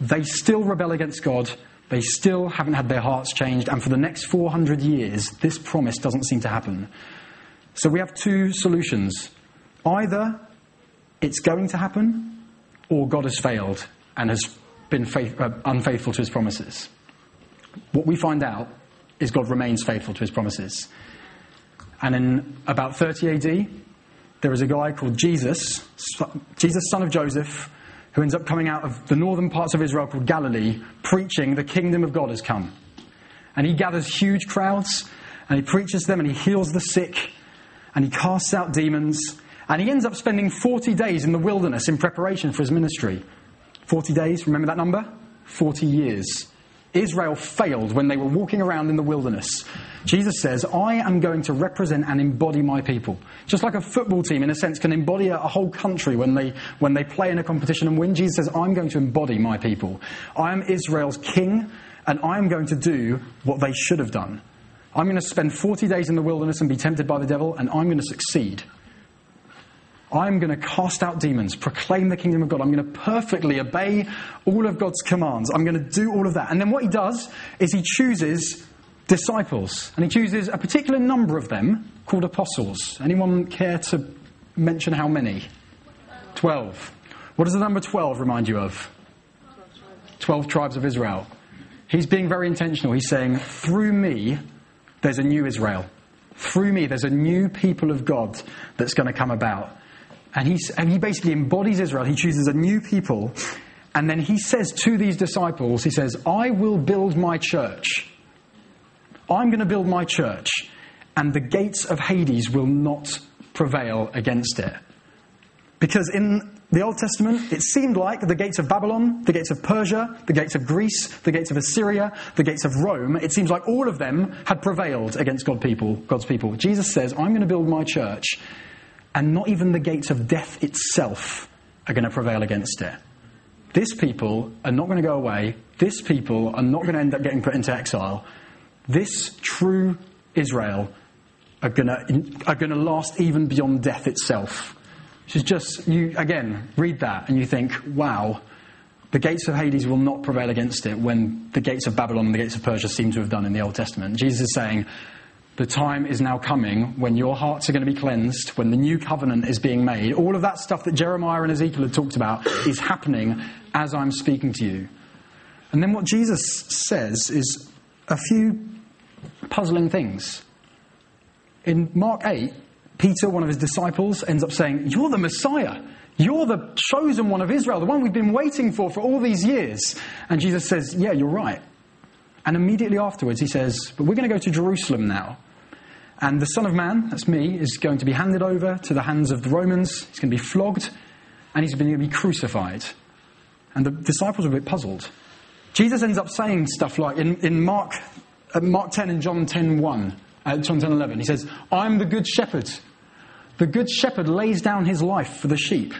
They still rebel against God. They still haven't had their hearts changed. And for the next 400 years, this promise doesn't seem to happen. So we have two solutions. Either it's going to happen, or God has failed and has been faith, uh, unfaithful to his promises. What we find out is God remains faithful to his promises. And in about 30 AD, there is a guy called Jesus, Jesus, son of Joseph, who ends up coming out of the northern parts of Israel called Galilee, preaching the kingdom of God has come. And he gathers huge crowds, and he preaches to them, and he heals the sick, and he casts out demons, and he ends up spending 40 days in the wilderness in preparation for his ministry. 40 days, remember that number? 40 years. Israel failed when they were walking around in the wilderness. Jesus says, I am going to represent and embody my people. Just like a football team, in a sense, can embody a, whole country when they, when they play in a competition and win. Jesus says, I'm going to embody my people. I am Israel's king, and I am going to do what they should have done. I'm going to spend 40 days in the wilderness and be tempted by the devil, and I'm going to succeed. I'm going to cast out demons, proclaim the kingdom of God. I'm going to perfectly obey all of God's commands. I'm going to do all of that. And then what he does is he chooses disciples, and he chooses a particular number of them called apostles. Anyone care to mention how many? Twelve. What does the number 12 remind you of? Twelve tribes of Israel. He's being very intentional. He's saying, through me, there's a new Israel. Through me, there's a new people of God that's going to come about. And, he's, and he basically embodies Israel. He chooses a new people. And then he says to these disciples, he says, I will build my church. I'm going to build my church, and the gates of Hades will not prevail against it. Because in the Old Testament, it seemed like the gates of Babylon, the gates of Persia, the gates of Greece, the gates of Assyria, the gates of Rome, it seems like all of them had prevailed against God people, God's people. Jesus says, I'm going to build my church, and not even the gates of death itself are going to prevail against it. This people are not going to go away. This people are not going to end up getting put into exile. This true Israel are going to, are going to last even beyond death itself. Which is just, you again read that and you think, wow, the gates of Hades will not prevail against it when the gates of Babylon and the gates of Persia seem to have done in the Old Testament. Jesus is saying, the time is now coming when your hearts are going to be cleansed, when the new covenant is being made. All of that stuff that Jeremiah and Ezekiel had talked about is happening as I'm speaking to you. And then what Jesus says is a few puzzling things. In Mark 8, Peter, one of his disciples, ends up saying, You're the Messiah. You're the chosen one of Israel, the one we've been waiting for for all these years. And Jesus says, Yeah, you're right. And immediately afterwards, he says, But we're going to go to Jerusalem now. And the Son of Man, that's me, is going to be handed over to the hands of the Romans. He's going to be flogged and he's going to be crucified. And the disciples are a bit puzzled. Jesus ends up saying stuff like in, in Mark, uh, Mark 10 and John 10 1, uh, John 10 11, he says, I'm the good shepherd. The good shepherd lays down his life for the sheep.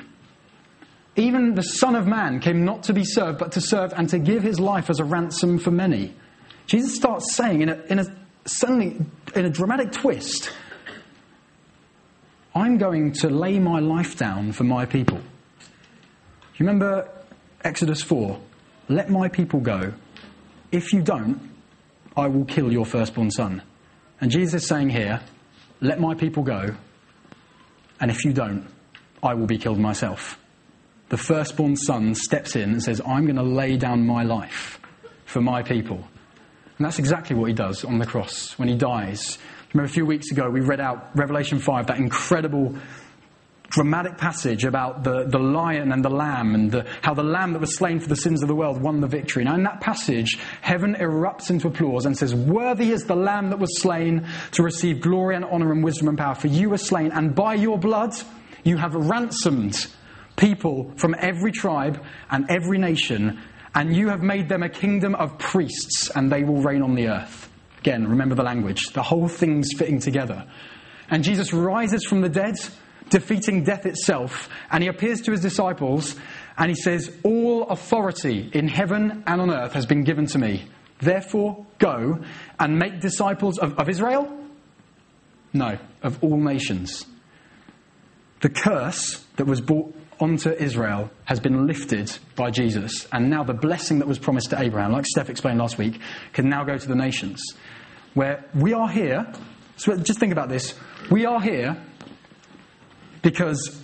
Even the Son of Man came not to be served, but to serve and to give his life as a ransom for many. Jesus starts saying in a, in a suddenly, in a dramatic twist, I'm going to lay my life down for my people. You remember Exodus 4? Let my people go. If you don't, I will kill your firstborn son. And Jesus is saying here, let my people go. And if you don't, I will be killed myself. The firstborn son steps in and says, I'm going to lay down my life for my people. And that's exactly what he does on the cross when he dies. Remember a few weeks ago we read out Revelation 5, that incredible dramatic passage about the, the lion and the lamb and the, how the lamb that was slain for the sins of the world won the victory. Now, in that passage, heaven erupts into applause and says, Worthy is the lamb that was slain to receive glory and honor and wisdom and power. For you were slain, and by your blood you have ransomed people from every tribe and every nation and you have made them a kingdom of priests, and they will reign on the earth. Again, remember the language. The whole thing's fitting together. And Jesus rises from the dead, defeating death itself. And he appears to his disciples and he says, All authority in heaven and on earth has been given to me. Therefore, go and make disciples of, of Israel? No, of all nations. The curse that was brought onto Israel has been lifted by Jesus, and now the blessing that was promised to Abraham, like Steph explained last week, can now go to the nations. Where we are here, so just think about this. We are here because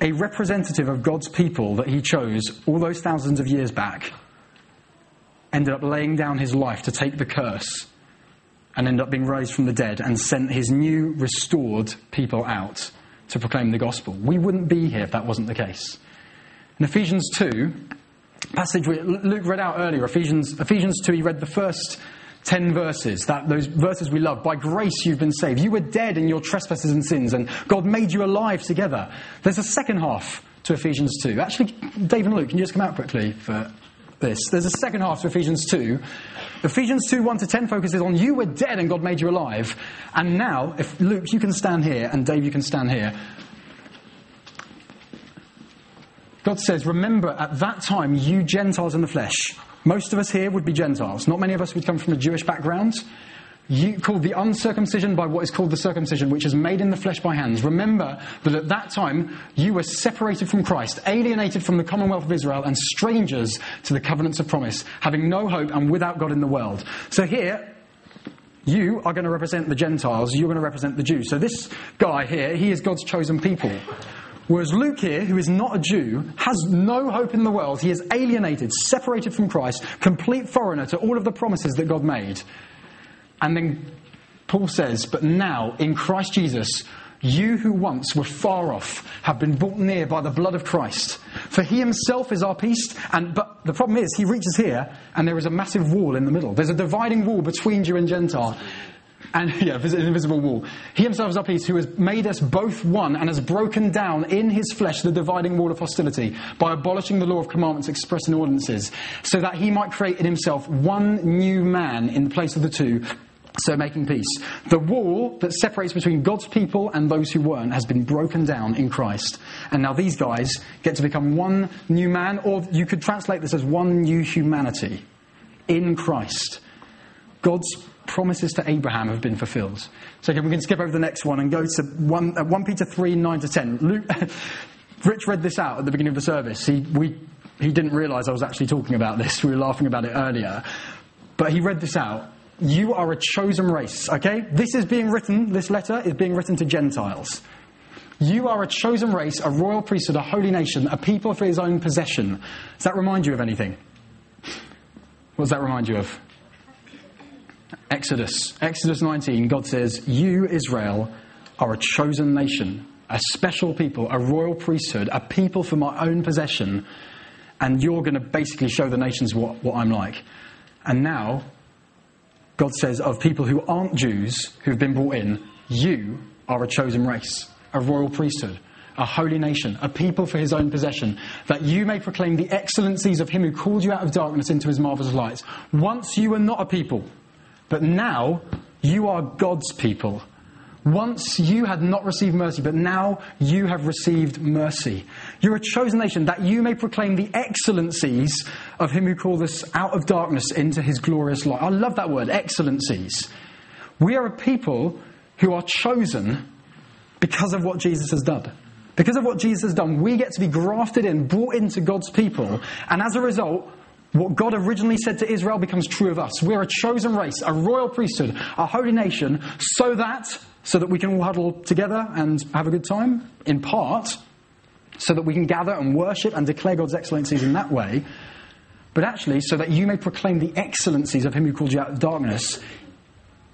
a representative of God's people that he chose all those thousands of years back ended up laying down his life to take the curse and ended up being raised from the dead and sent his new restored people out to proclaim the gospel. We wouldn't be here if that wasn't the case. In Ephesians 2, passage Luke read out earlier, Ephesians, Ephesians 2, he read the first 10 verses, that, those verses we love. By grace you've been saved. You were dead in your trespasses and sins, and God made you alive together. There's a second half to Ephesians 2. Actually, Dave and Luke, can you just come out quickly for this? There's a second half to Ephesians 2. Ephesians 2 1 to 10 focuses on you were dead and God made you alive. And now, if Luke, you can stand here, and Dave, you can stand here. God says, Remember, at that time, you Gentiles in the flesh, most of us here would be Gentiles. Not many of us would come from a Jewish background. You called the uncircumcision by what is called the circumcision, which is made in the flesh by hands. Remember that at that time you were separated from Christ, alienated from the commonwealth of Israel, and strangers to the covenants of promise, having no hope and without God in the world. So here, you are going to represent the Gentiles, you're going to represent the Jews. So this guy here, he is God's chosen people. Whereas Luke here, who is not a Jew, has no hope in the world. He is alienated, separated from Christ, complete foreigner to all of the promises that God made. And then Paul says, But now, in Christ Jesus, you who once were far off have been brought near by the blood of Christ. For he himself is our peace, and but the problem is he reaches here and there is a massive wall in the middle. There's a dividing wall between Jew and Gentile and yeah, an invisible wall. He himself is our peace, who has made us both one and has broken down in his flesh the dividing wall of hostility by abolishing the law of commandments expressed in ordinances, so that he might create in himself one new man in the place of the two. So making peace. The wall that separates between God's people and those who weren't has been broken down in Christ. And now these guys get to become one new man, or you could translate this as one new humanity in Christ. God's promises to Abraham have been fulfilled. So we can skip over the next one and go to 1, uh, 1 Peter 3 9 to 10. Luke, Rich read this out at the beginning of the service. He, we, he didn't realize I was actually talking about this. We were laughing about it earlier. But he read this out. You are a chosen race, okay? This is being written, this letter is being written to Gentiles. You are a chosen race, a royal priesthood, a holy nation, a people for his own possession. Does that remind you of anything? What does that remind you of? Exodus. Exodus 19, God says, You, Israel, are a chosen nation, a special people, a royal priesthood, a people for my own possession, and you're going to basically show the nations what, what I'm like. And now, God says, of people who aren't Jews, who've been brought in, you are a chosen race, a royal priesthood, a holy nation, a people for his own possession, that you may proclaim the excellencies of him who called you out of darkness into his marvelous light. Once you were not a people, but now you are God's people. Once you had not received mercy, but now you have received mercy. You're a chosen nation that you may proclaim the excellencies of him who called us out of darkness into his glorious light. I love that word, excellencies. We are a people who are chosen because of what Jesus has done. Because of what Jesus has done, we get to be grafted in, brought into God's people, and as a result, what God originally said to Israel becomes true of us. We're a chosen race, a royal priesthood, a holy nation, so that so that we can all huddle together and have a good time, in part, so that we can gather and worship and declare God's excellencies in that way, but actually so that you may proclaim the excellencies of Him who called you out of darkness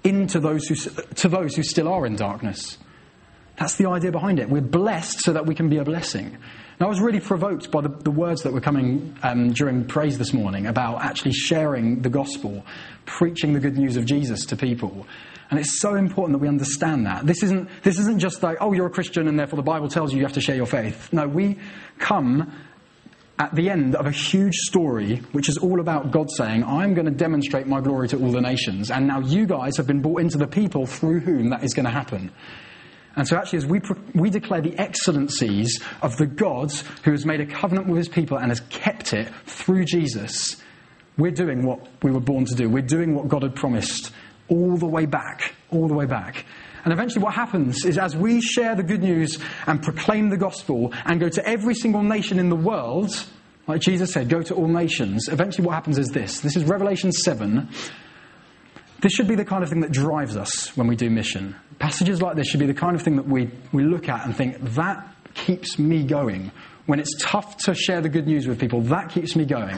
into those who, to those who still are in darkness. That's the idea behind it. We're blessed so that we can be a blessing. And I was really provoked by the, the words that were coming um, during praise this morning about actually sharing the gospel, preaching the good news of Jesus to people. And it's so important that we understand that. This isn't, this isn't just like, oh, you're a Christian and therefore the Bible tells you you have to share your faith. No, we come at the end of a huge story, which is all about God saying, I'm going to demonstrate my glory to all the nations. And now you guys have been brought into the people through whom that is going to happen. And so, actually, as we, we declare the excellencies of the God who has made a covenant with his people and has kept it through Jesus, we're doing what we were born to do. We're doing what God had promised all the way back, all the way back. And eventually, what happens is as we share the good news and proclaim the gospel and go to every single nation in the world, like Jesus said, go to all nations, eventually, what happens is this. This is Revelation 7. This should be the kind of thing that drives us when we do mission. Passages like this should be the kind of thing that we, we look at and think, that keeps me going. When it's tough to share the good news with people, that keeps me going.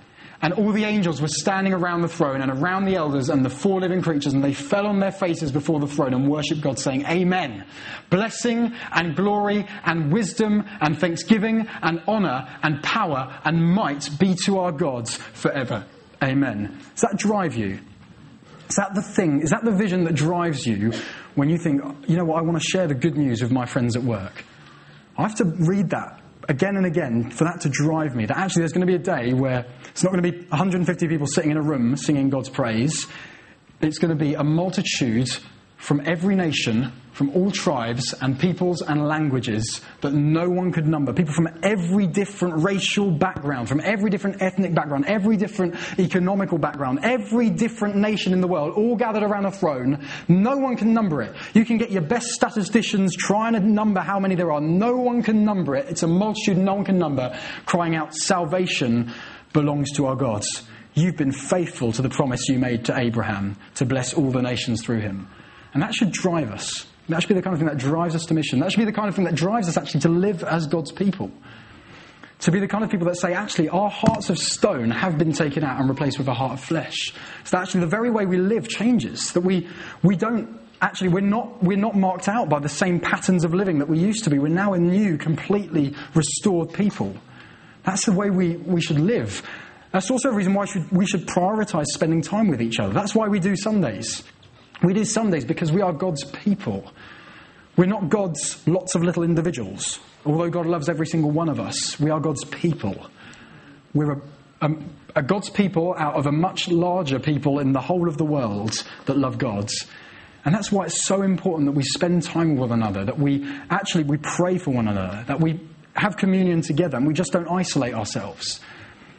And all the angels were standing around the throne and around the elders and the four living creatures, and they fell on their faces before the throne and worshipped God, saying, Amen. Blessing and glory and wisdom and thanksgiving and honor and power and might be to our gods forever. Amen. Does that drive you? Is that the thing? Is that the vision that drives you when you think, you know what, I want to share the good news with my friends at work? I have to read that again and again for that to drive me. That actually there's going to be a day where it's not going to be 150 people sitting in a room singing God's praise. It's going to be a multitude from every nation, from all tribes and peoples and languages that no one could number. People from every different racial background, from every different ethnic background, every different economical background, every different nation in the world, all gathered around a throne. No one can number it. You can get your best statisticians trying to number how many there are. No one can number it. It's a multitude no one can number, crying out, Salvation belongs to our gods. You've been faithful to the promise you made to Abraham to bless all the nations through him. And that should drive us. That should be the kind of thing that drives us to mission. That should be the kind of thing that drives us actually to live as God's people. To be the kind of people that say, actually, our hearts of stone have been taken out and replaced with a heart of flesh. So that actually the very way we live changes. That we, we don't actually, we're not, we're not marked out by the same patterns of living that we used to be. We're now a new, completely restored people. That's the way we, we should live. That's also a reason why should, we should prioritize spending time with each other. That's why we do Sundays. We do Sundays because we are God's people. We're not God's lots of little individuals. Although God loves every single one of us, we are God's people. We're a, a, a God's people out of a much larger people in the whole of the world that love God's. And that's why it's so important that we spend time with one another, that we actually we pray for one another, that we have communion together and we just don't isolate ourselves.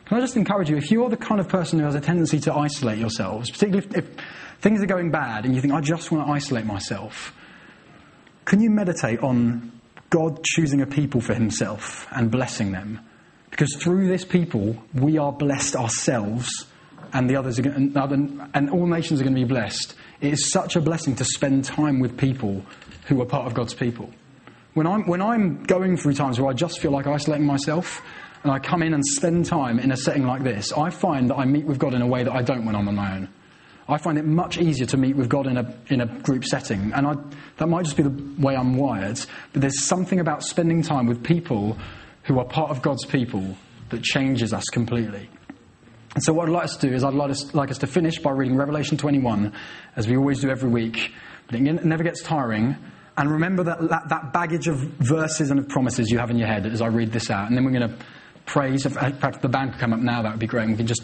Can I just encourage you, if you're the kind of person who has a tendency to isolate yourselves, particularly if, if things are going bad and you think, I just want to isolate myself, can you meditate on God choosing a people for himself and blessing them? Because through this people, we are blessed ourselves and the others going, and all nations are going to be blessed. It is such a blessing to spend time with people who are part of God's people. When I'm, when I'm going through times where I just feel like isolating myself, and I come in and spend time in a setting like this, I find that I meet with God in a way that I don't when I'm on my own. I find it much easier to meet with God in a, in a group setting. And I, that might just be the way I'm wired, but there's something about spending time with people who are part of God's people that changes us completely. And so, what I'd like us to do is, I'd like us, like us to finish by reading Revelation 21, as we always do every week. But it never gets tiring. And remember that, that, that baggage of verses and of promises you have in your head as I read this out. And then we're going to praise. In fact, the band could come up now, that would be great. We can just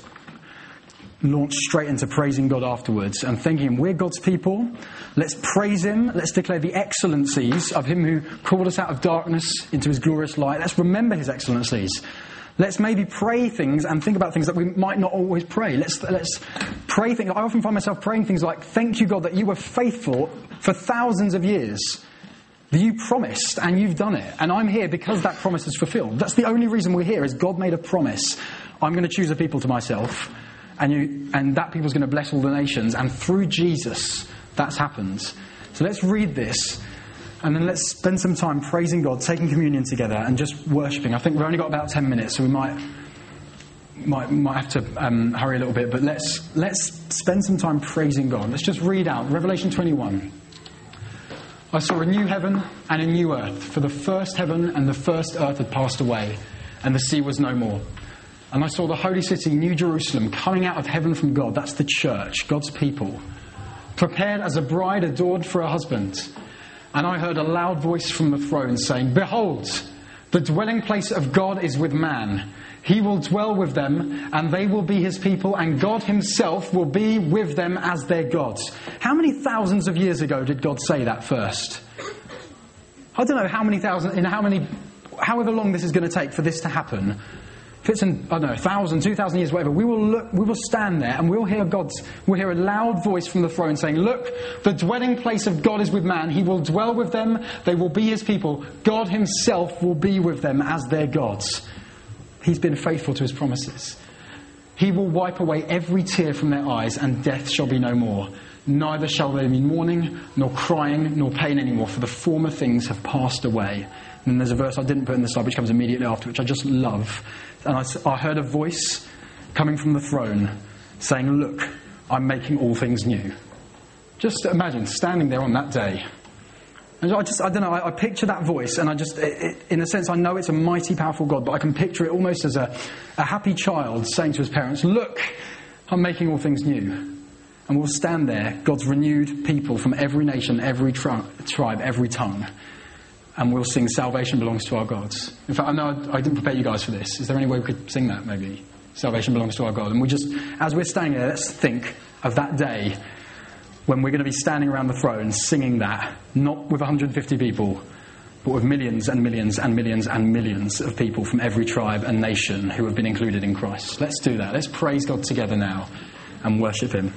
launch straight into praising God afterwards and thinking, we're God's people. Let's praise Him. Let's declare the excellencies of Him who called us out of darkness into His glorious light. Let's remember His excellencies. Let's maybe pray things and think about things that we might not always pray. Let's, let's pray things. I often find myself praying things like, Thank you, God, that you were faithful for thousands of years. That you promised and you've done it. And I'm here because that promise is fulfilled. That's the only reason we're here, is God made a promise. I'm going to choose a people to myself and, you, and that people's going to bless all the nations. And through Jesus, that's happened. So let's read this, and then let's spend some time praising God, taking communion together, and just worshipping. I think we've only got about 10 minutes, so we might. Might, might have to um, hurry a little bit, but let's, let's spend some time praising God. Let's just read out Revelation 21. I saw a new heaven and a new earth, for the first heaven and the first earth had passed away, and the sea was no more. And I saw the holy city, New Jerusalem, coming out of heaven from God. That's the church, God's people, prepared as a bride adored for a husband. And I heard a loud voice from the throne saying, Behold, the dwelling place of God is with man. He will dwell with them, and they will be his people, and God himself will be with them as their God. How many thousands of years ago did God say that first? I don't know how many thousand, in how many, however long this is going to take for this to happen. It's in, I don't know, a thousand, two thousand years, whatever, we will look, we will stand there and we'll hear God's, we'll hear a loud voice from the throne saying, Look, the dwelling place of God is with man. He will dwell with them. They will be his people. God himself will be with them as their gods. He's been faithful to his promises. He will wipe away every tear from their eyes, and death shall be no more. Neither shall there be mourning, nor crying, nor pain anymore, for the former things have passed away. And there's a verse I didn't put in the slide, which comes immediately after, which I just love. And I, I heard a voice coming from the throne saying, Look, I'm making all things new. Just imagine standing there on that day. And I just, I don't know, I, I picture that voice, and I just, it, it, in a sense, I know it's a mighty, powerful God, but I can picture it almost as a, a happy child saying to his parents, Look, I'm making all things new. And we'll stand there, God's renewed people from every nation, every tri- tribe, every tongue and we'll sing Salvation Belongs to Our Gods. In fact, I know I didn't prepare you guys for this. Is there any way we could sing that maybe? Salvation belongs to our God. And we just, as we're standing there, let's think of that day when we're going to be standing around the throne singing that, not with 150 people, but with millions and millions and millions and millions of people from every tribe and nation who have been included in Christ. Let's do that. Let's praise God together now and worship Him.